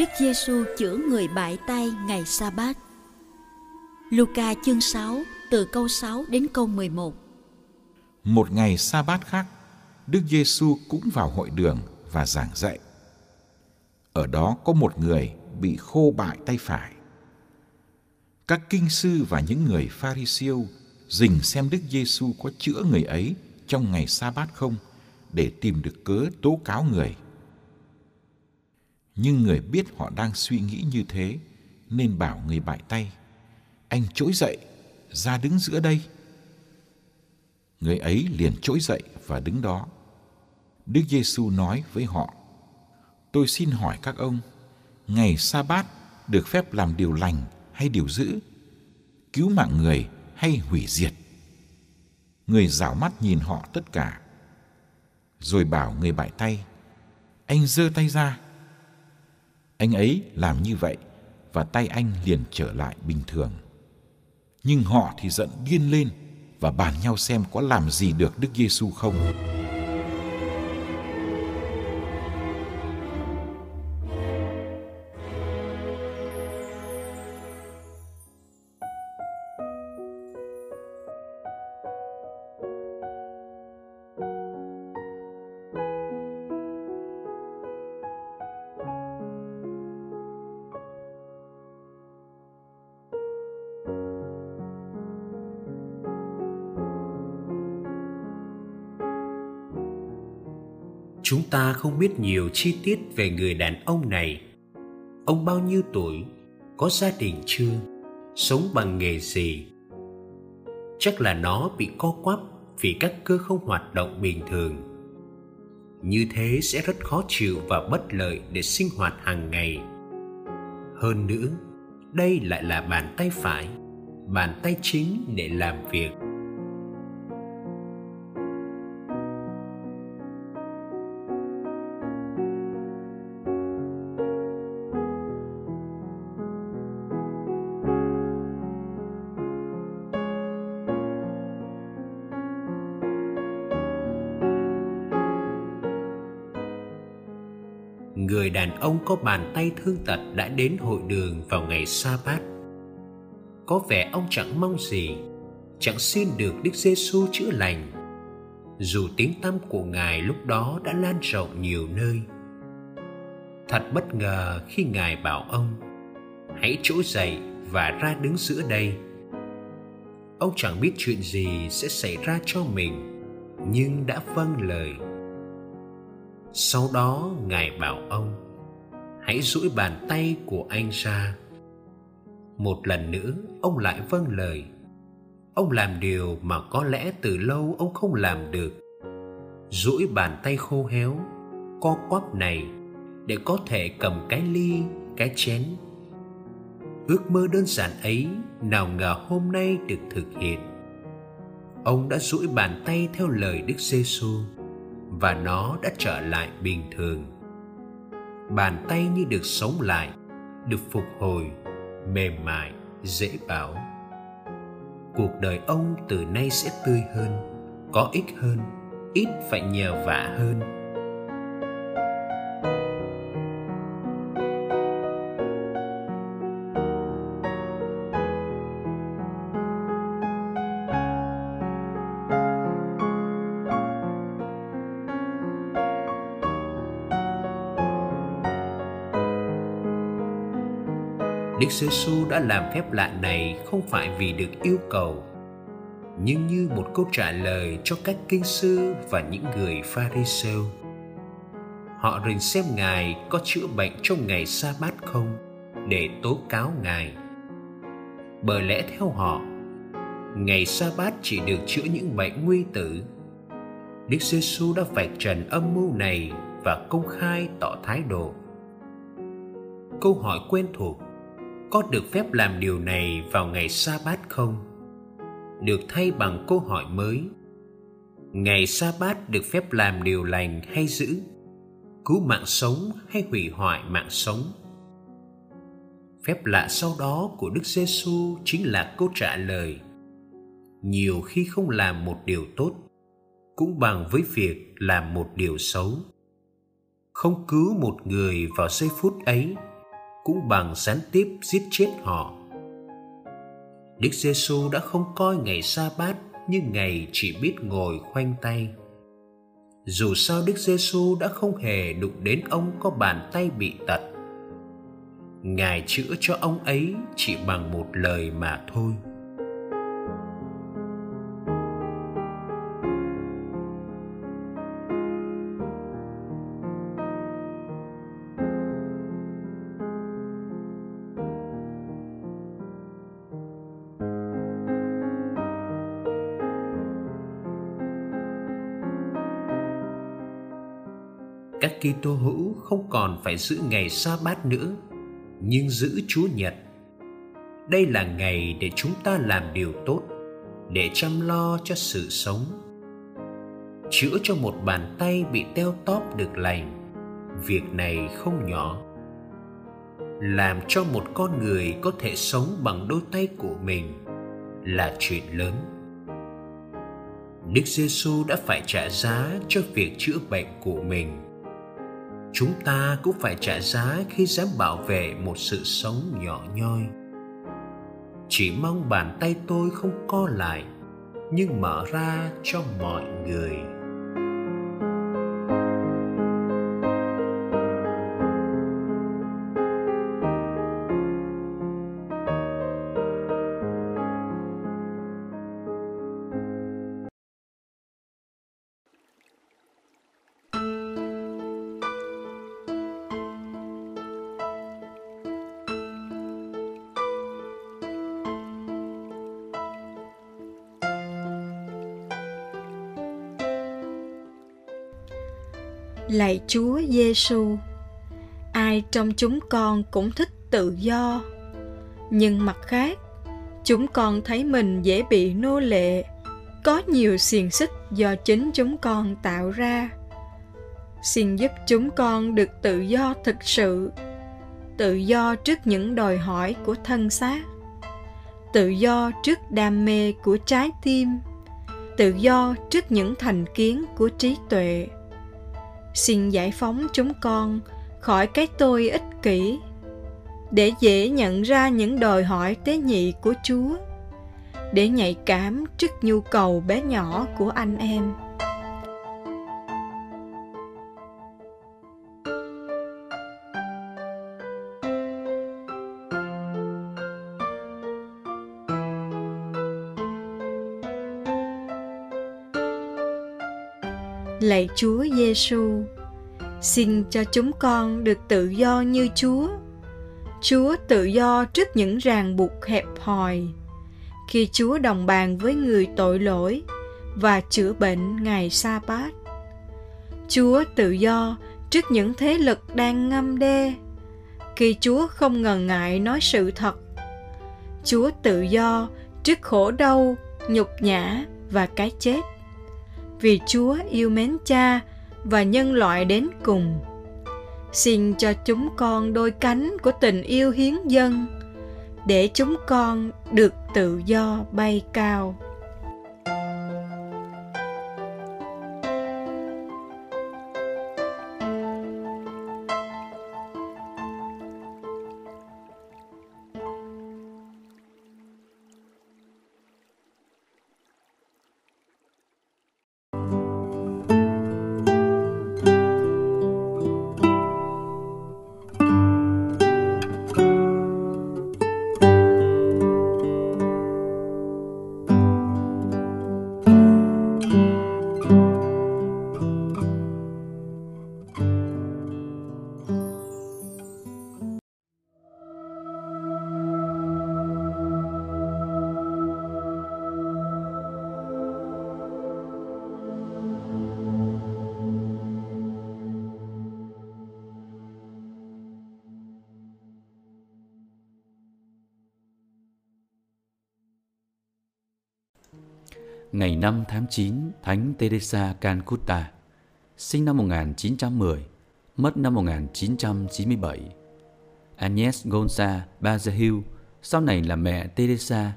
Đức Giêsu chữa người bại tay ngày sa bát. Luca chương 6 từ câu 6 đến câu 11. Một ngày sa bát khác, Đức Giêsu cũng vào hội đường và giảng dạy. Ở đó có một người bị khô bại tay phải. Các kinh sư và những người pha ri siêu dình xem Đức Giêsu có chữa người ấy trong ngày sa bát không để tìm được cớ tố cáo người nhưng người biết họ đang suy nghĩ như thế, nên bảo người bại tay, anh trỗi dậy, ra đứng giữa đây. Người ấy liền trỗi dậy và đứng đó. Đức giêsu nói với họ, tôi xin hỏi các ông, ngày sa bát được phép làm điều lành hay điều dữ? Cứu mạng người hay hủy diệt? Người rảo mắt nhìn họ tất cả, rồi bảo người bại tay, anh giơ tay ra anh ấy làm như vậy và tay anh liền trở lại bình thường. Nhưng họ thì giận điên lên và bàn nhau xem có làm gì được Đức Giêsu không. Không biết nhiều chi tiết về người đàn ông này. Ông bao nhiêu tuổi? Có gia đình chưa? Sống bằng nghề gì? Chắc là nó bị co quắp vì các cơ không hoạt động bình thường. Như thế sẽ rất khó chịu và bất lợi để sinh hoạt hàng ngày. Hơn nữa, đây lại là bàn tay phải, bàn tay chính để làm việc. Người đàn ông có bàn tay thương tật đã đến hội đường vào ngày sa bát có vẻ ông chẳng mong gì, chẳng xin được đức giêsu chữa lành. Dù tiếng tăm của ngài lúc đó đã lan rộng nhiều nơi. Thật bất ngờ khi ngài bảo ông, hãy trỗi dậy và ra đứng giữa đây. Ông chẳng biết chuyện gì sẽ xảy ra cho mình, nhưng đã vâng lời sau đó ngài bảo ông, hãy duỗi bàn tay của anh ra. Một lần nữa, ông lại vâng lời. Ông làm điều mà có lẽ từ lâu ông không làm được. Duỗi bàn tay khô héo, co quắp này để có thể cầm cái ly, cái chén. Ước mơ đơn giản ấy nào ngờ hôm nay được thực hiện. Ông đã duỗi bàn tay theo lời đức giêsu và nó đã trở lại bình thường. Bàn tay như được sống lại, được phục hồi, mềm mại, dễ bảo. Cuộc đời ông từ nay sẽ tươi hơn, có ích hơn, ít phải nhờ vả hơn. Đức Giêsu đã làm phép lạ này không phải vì được yêu cầu, nhưng như một câu trả lời cho các kinh sư và những người Pharisêu. Họ rình xem Ngài có chữa bệnh trong ngày sa bát không để tố cáo Ngài. Bởi lẽ theo họ, ngày sa bát chỉ được chữa những bệnh nguy tử. Đức giê xu đã vạch trần âm mưu này và công khai tỏ thái độ. Câu hỏi quen thuộc có được phép làm điều này vào ngày sa bát không? Được thay bằng câu hỏi mới, ngày sa bát được phép làm điều lành hay giữ? Cứu mạng sống hay hủy hoại mạng sống? Phép lạ sau đó của đức giê xu chính là câu trả lời, nhiều khi không làm một điều tốt, cũng bằng với việc làm một điều xấu. Không cứu một người vào giây phút ấy cũng bằng gián tiếp giết chết họ. Đức Giêsu đã không coi ngày sa bát như ngày chỉ biết ngồi khoanh tay. Dù sao Đức Giêsu đã không hề đụng đến ông có bàn tay bị tật. Ngài chữa cho ông ấy chỉ bằng một lời mà thôi. Kitô hữu không còn phải giữ ngày sa bát nữa, nhưng giữ Chúa Nhật. Đây là ngày để chúng ta làm điều tốt, để chăm lo cho sự sống. Chữa cho một bàn tay bị teo tóp được lành, việc này không nhỏ. Làm cho một con người có thể sống bằng đôi tay của mình là chuyện lớn. Đức Giêsu đã phải trả giá cho việc chữa bệnh của mình chúng ta cũng phải trả giá khi dám bảo vệ một sự sống nhỏ nhoi. Chỉ mong bàn tay tôi không co lại, nhưng mở ra cho mọi người. Lạy Chúa Giêsu. Ai trong chúng con cũng thích tự do, nhưng mặt khác, chúng con thấy mình dễ bị nô lệ, có nhiều xiềng xích do chính chúng con tạo ra. Xin giúp chúng con được tự do thực sự, tự do trước những đòi hỏi của thân xác, tự do trước đam mê của trái tim, tự do trước những thành kiến của trí tuệ xin giải phóng chúng con khỏi cái tôi ích kỷ, để dễ nhận ra những đòi hỏi tế nhị của chúa, để nhạy cảm trước nhu cầu bé nhỏ của anh em. Lạy Chúa Giêsu, xin cho chúng con được tự do như Chúa. Chúa tự do trước những ràng buộc hẹp hòi. Khi Chúa đồng bàn với người tội lỗi và chữa bệnh ngày sa bát. Chúa tự do trước những thế lực đang ngâm đe. Khi Chúa không ngần ngại nói sự thật. Chúa tự do trước khổ đau, nhục nhã và cái chết vì Chúa yêu mến Cha và nhân loại đến cùng. Xin cho chúng con đôi cánh của tình yêu hiến dân để chúng con được tự do bay cao. Ngày 5 tháng 9, Thánh Teresa Calcutta, sinh năm 1910, mất năm 1997. Agnes Gonza Bazahil, sau này là mẹ Teresa,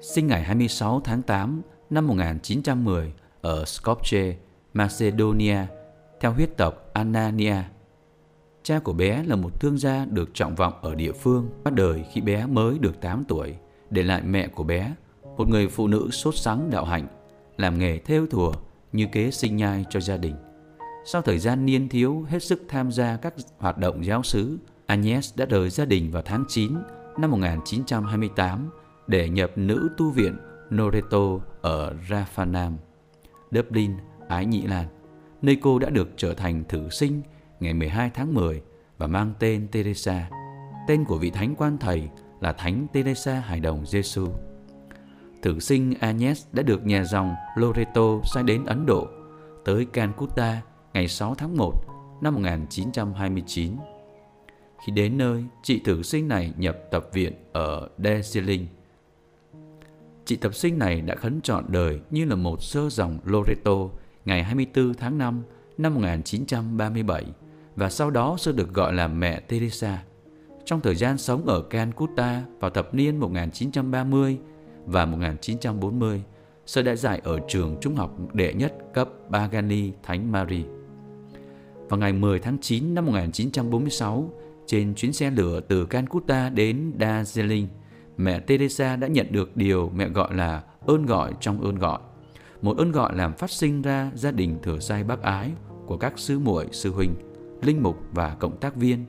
sinh ngày 26 tháng 8 năm 1910 ở Skopje, Macedonia, theo huyết tộc Anania. Cha của bé là một thương gia được trọng vọng ở địa phương, qua đời khi bé mới được 8 tuổi, để lại mẹ của bé, một người phụ nữ sốt sắng đạo hạnh, làm nghề theo thùa như kế sinh nhai cho gia đình. Sau thời gian niên thiếu hết sức tham gia các hoạt động giáo xứ, Agnes đã rời gia đình vào tháng 9 năm 1928 để nhập nữ tu viện Noreto ở Rafanam, Dublin, Ái Nhĩ Lan, nơi cô đã được trở thành thử sinh ngày 12 tháng 10 và mang tên Teresa. Tên của vị thánh quan thầy là Thánh Teresa Hài Đồng Giêsu. Thử sinh Agnes đã được nhà dòng Loreto sai đến Ấn Độ, tới Calcutta ngày 6 tháng 1 năm 1929. Khi đến nơi, chị thử sinh này nhập tập viện ở Darjeeling. Chị tập sinh này đã khấn trọn đời như là một sơ dòng Loreto ngày 24 tháng 5 năm 1937 và sau đó sơ được gọi là mẹ Teresa. Trong thời gian sống ở Calcutta vào thập niên 1930 và 1940, sơ đã dạy ở trường trung học đệ nhất cấp Bagani Thánh Mary. Vào ngày 10 tháng 9 năm 1946, trên chuyến xe lửa từ Calcutta đến Darjeeling, mẹ Teresa đã nhận được điều mẹ gọi là ơn gọi trong ơn gọi. Một ơn gọi làm phát sinh ra gia đình thừa sai bác ái của các sư muội, sư huynh, linh mục và cộng tác viên.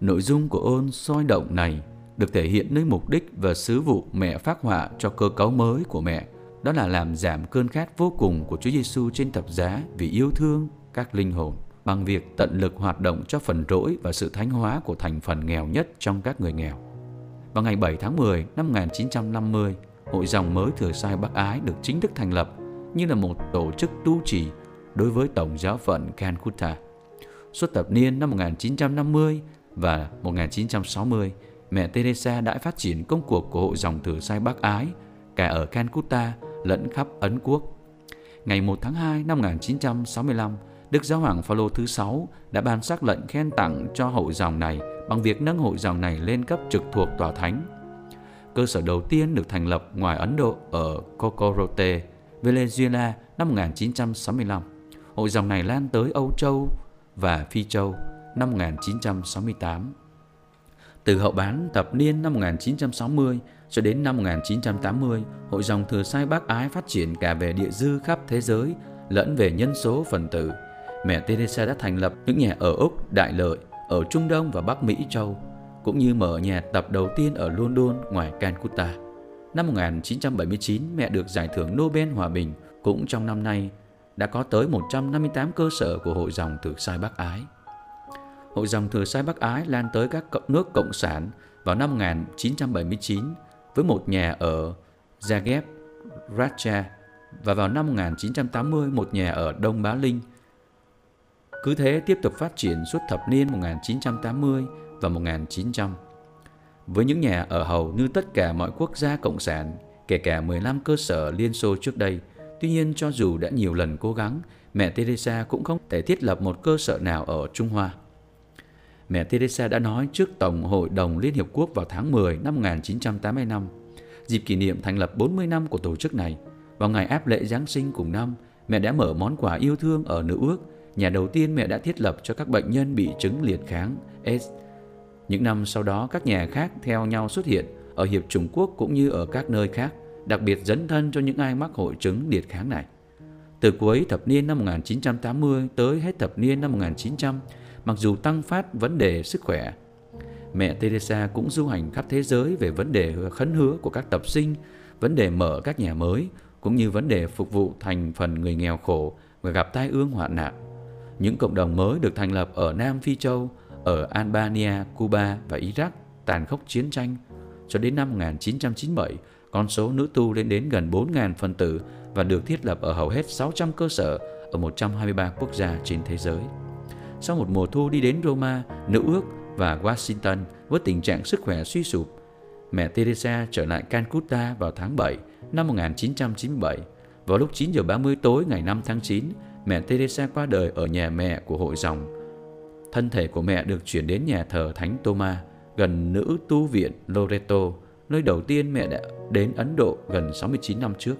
Nội dung của ơn soi động này được thể hiện nơi mục đích và sứ vụ mẹ phát họa cho cơ cấu mới của mẹ, đó là làm giảm cơn khát vô cùng của Chúa Giêsu trên thập giá vì yêu thương các linh hồn bằng việc tận lực hoạt động cho phần rỗi và sự thánh hóa của thành phần nghèo nhất trong các người nghèo. Vào ngày 7 tháng 10 năm 1950, Hội dòng mới Thừa Sai Bắc Ái được chính thức thành lập như là một tổ chức tu trì đối với Tổng giáo phận Calcutta. Suốt thập niên năm 1950 và 1960, mẹ Teresa đã phát triển công cuộc của Hội dòng Thừa Sai Bắc Ái cả ở Calcutta lẫn khắp Ấn Quốc. Ngày 1 tháng 2 năm 1965, Đức Giáo hoàng Phaolô thứ 6 đã ban sắc lệnh khen tặng cho hội dòng này bằng việc nâng hội dòng này lên cấp trực thuộc tòa thánh. Cơ sở đầu tiên được thành lập ngoài Ấn Độ ở Cocorote, Venezuela năm 1965. Hội dòng này lan tới Âu Châu và Phi Châu năm 1968. Từ hậu bán thập niên năm 1960 cho đến năm 1980, hội dòng thừa sai bác ái phát triển cả về địa dư khắp thế giới lẫn về nhân số phần tử. Mẹ Teresa đã thành lập những nhà ở Úc, Đại Lợi, ở Trung Đông và Bắc Mỹ Châu, cũng như mở nhà tập đầu tiên ở London ngoài Calcutta. Năm 1979, mẹ được giải thưởng Nobel Hòa Bình. Cũng trong năm nay, đã có tới 158 cơ sở của Hội dòng Thừa Sai Bắc Ái. Hội dòng Thừa Sai Bắc Ái lan tới các nước Cộng sản vào năm 1979 với một nhà ở Zagreb, Racha và vào năm 1980 một nhà ở Đông Bá Linh. Cứ thế tiếp tục phát triển suốt thập niên 1980 và 1900 với những nhà ở hầu như tất cả mọi quốc gia cộng sản, kể cả 15 cơ sở Liên Xô trước đây. Tuy nhiên cho dù đã nhiều lần cố gắng, mẹ Teresa cũng không thể thiết lập một cơ sở nào ở Trung Hoa. Mẹ Teresa đã nói trước Tổng hội đồng Liên Hiệp Quốc vào tháng 10 năm 1985, dịp kỷ niệm thành lập 40 năm của tổ chức này. Vào ngày áp lễ Giáng sinh cùng năm, mẹ đã mở món quà yêu thương ở nữ ước, nhà đầu tiên mẹ đã thiết lập cho các bệnh nhân bị chứng liệt kháng AIDS những năm sau đó các nhà khác theo nhau xuất hiện ở Hiệp Trung Quốc cũng như ở các nơi khác, đặc biệt dấn thân cho những ai mắc hội chứng liệt kháng này. Từ cuối thập niên năm 1980 tới hết thập niên năm 1900, mặc dù tăng phát vấn đề sức khỏe, mẹ Teresa cũng du hành khắp thế giới về vấn đề khấn hứa của các tập sinh, vấn đề mở các nhà mới, cũng như vấn đề phục vụ thành phần người nghèo khổ và gặp tai ương hoạn nạn. Những cộng đồng mới được thành lập ở Nam Phi Châu, ở Albania, Cuba và Iraq tàn khốc chiến tranh. Cho đến năm 1997, con số nữ tu lên đến gần 4.000 phần tử và được thiết lập ở hầu hết 600 cơ sở ở 123 quốc gia trên thế giới. Sau một mùa thu đi đến Roma, Nữ ước và Washington với tình trạng sức khỏe suy sụp, mẹ Teresa trở lại Calcutta vào tháng 7 năm 1997. Vào lúc 9 giờ 30 tối ngày 5 tháng 9, mẹ Teresa qua đời ở nhà mẹ của hội dòng. Thân thể của mẹ được chuyển đến nhà thờ Thánh Thomas gần nữ tu viện Loreto, nơi đầu tiên mẹ đã đến Ấn Độ gần 69 năm trước.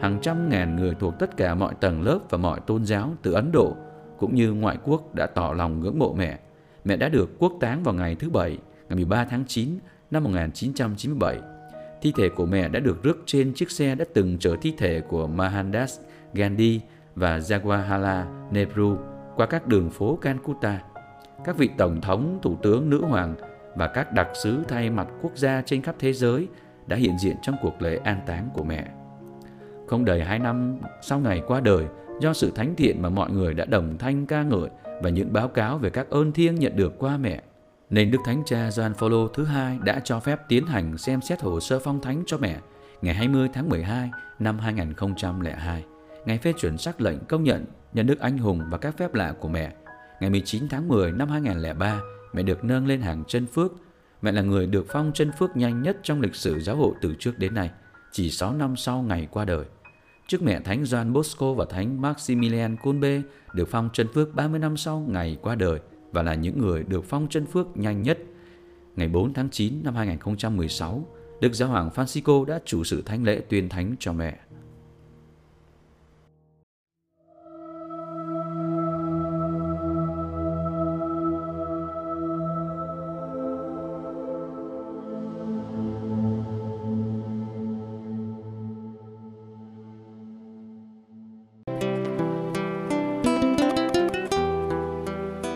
Hàng trăm ngàn người thuộc tất cả mọi tầng lớp và mọi tôn giáo từ Ấn Độ cũng như ngoại quốc đã tỏ lòng ngưỡng mộ mẹ. Mẹ đã được quốc táng vào ngày thứ Bảy, ngày 13 tháng 9 năm 1997. Thi thể của mẹ đã được rước trên chiếc xe đã từng chở thi thể của Mahandas Gandhi và Jawaharlal Nehru qua các đường phố Calcutta. Các vị tổng thống, thủ tướng, nữ hoàng và các đặc sứ thay mặt quốc gia trên khắp thế giới đã hiện diện trong cuộc lễ an táng của mẹ. Không đầy hai năm sau ngày qua đời, do sự thánh thiện mà mọi người đã đồng thanh ca ngợi và những báo cáo về các ơn thiêng nhận được qua mẹ, nên Đức Thánh Cha Gioan Phaolô thứ hai đã cho phép tiến hành xem xét hồ sơ phong thánh cho mẹ ngày 20 tháng 12 năm 2002, ngày phê chuẩn sắc lệnh công nhận nhân đức anh hùng và các phép lạ của mẹ. Ngày 19 tháng 10 năm 2003, mẹ được nâng lên hàng chân phước. Mẹ là người được phong chân phước nhanh nhất trong lịch sử giáo hội từ trước đến nay, chỉ 6 năm sau ngày qua đời. Trước mẹ Thánh Gioan Bosco và Thánh Maximilian Kolbe được phong chân phước 30 năm sau ngày qua đời và là những người được phong chân phước nhanh nhất. Ngày 4 tháng 9 năm 2016, Đức Giáo hoàng Francisco đã chủ sự thánh lễ tuyên thánh cho mẹ.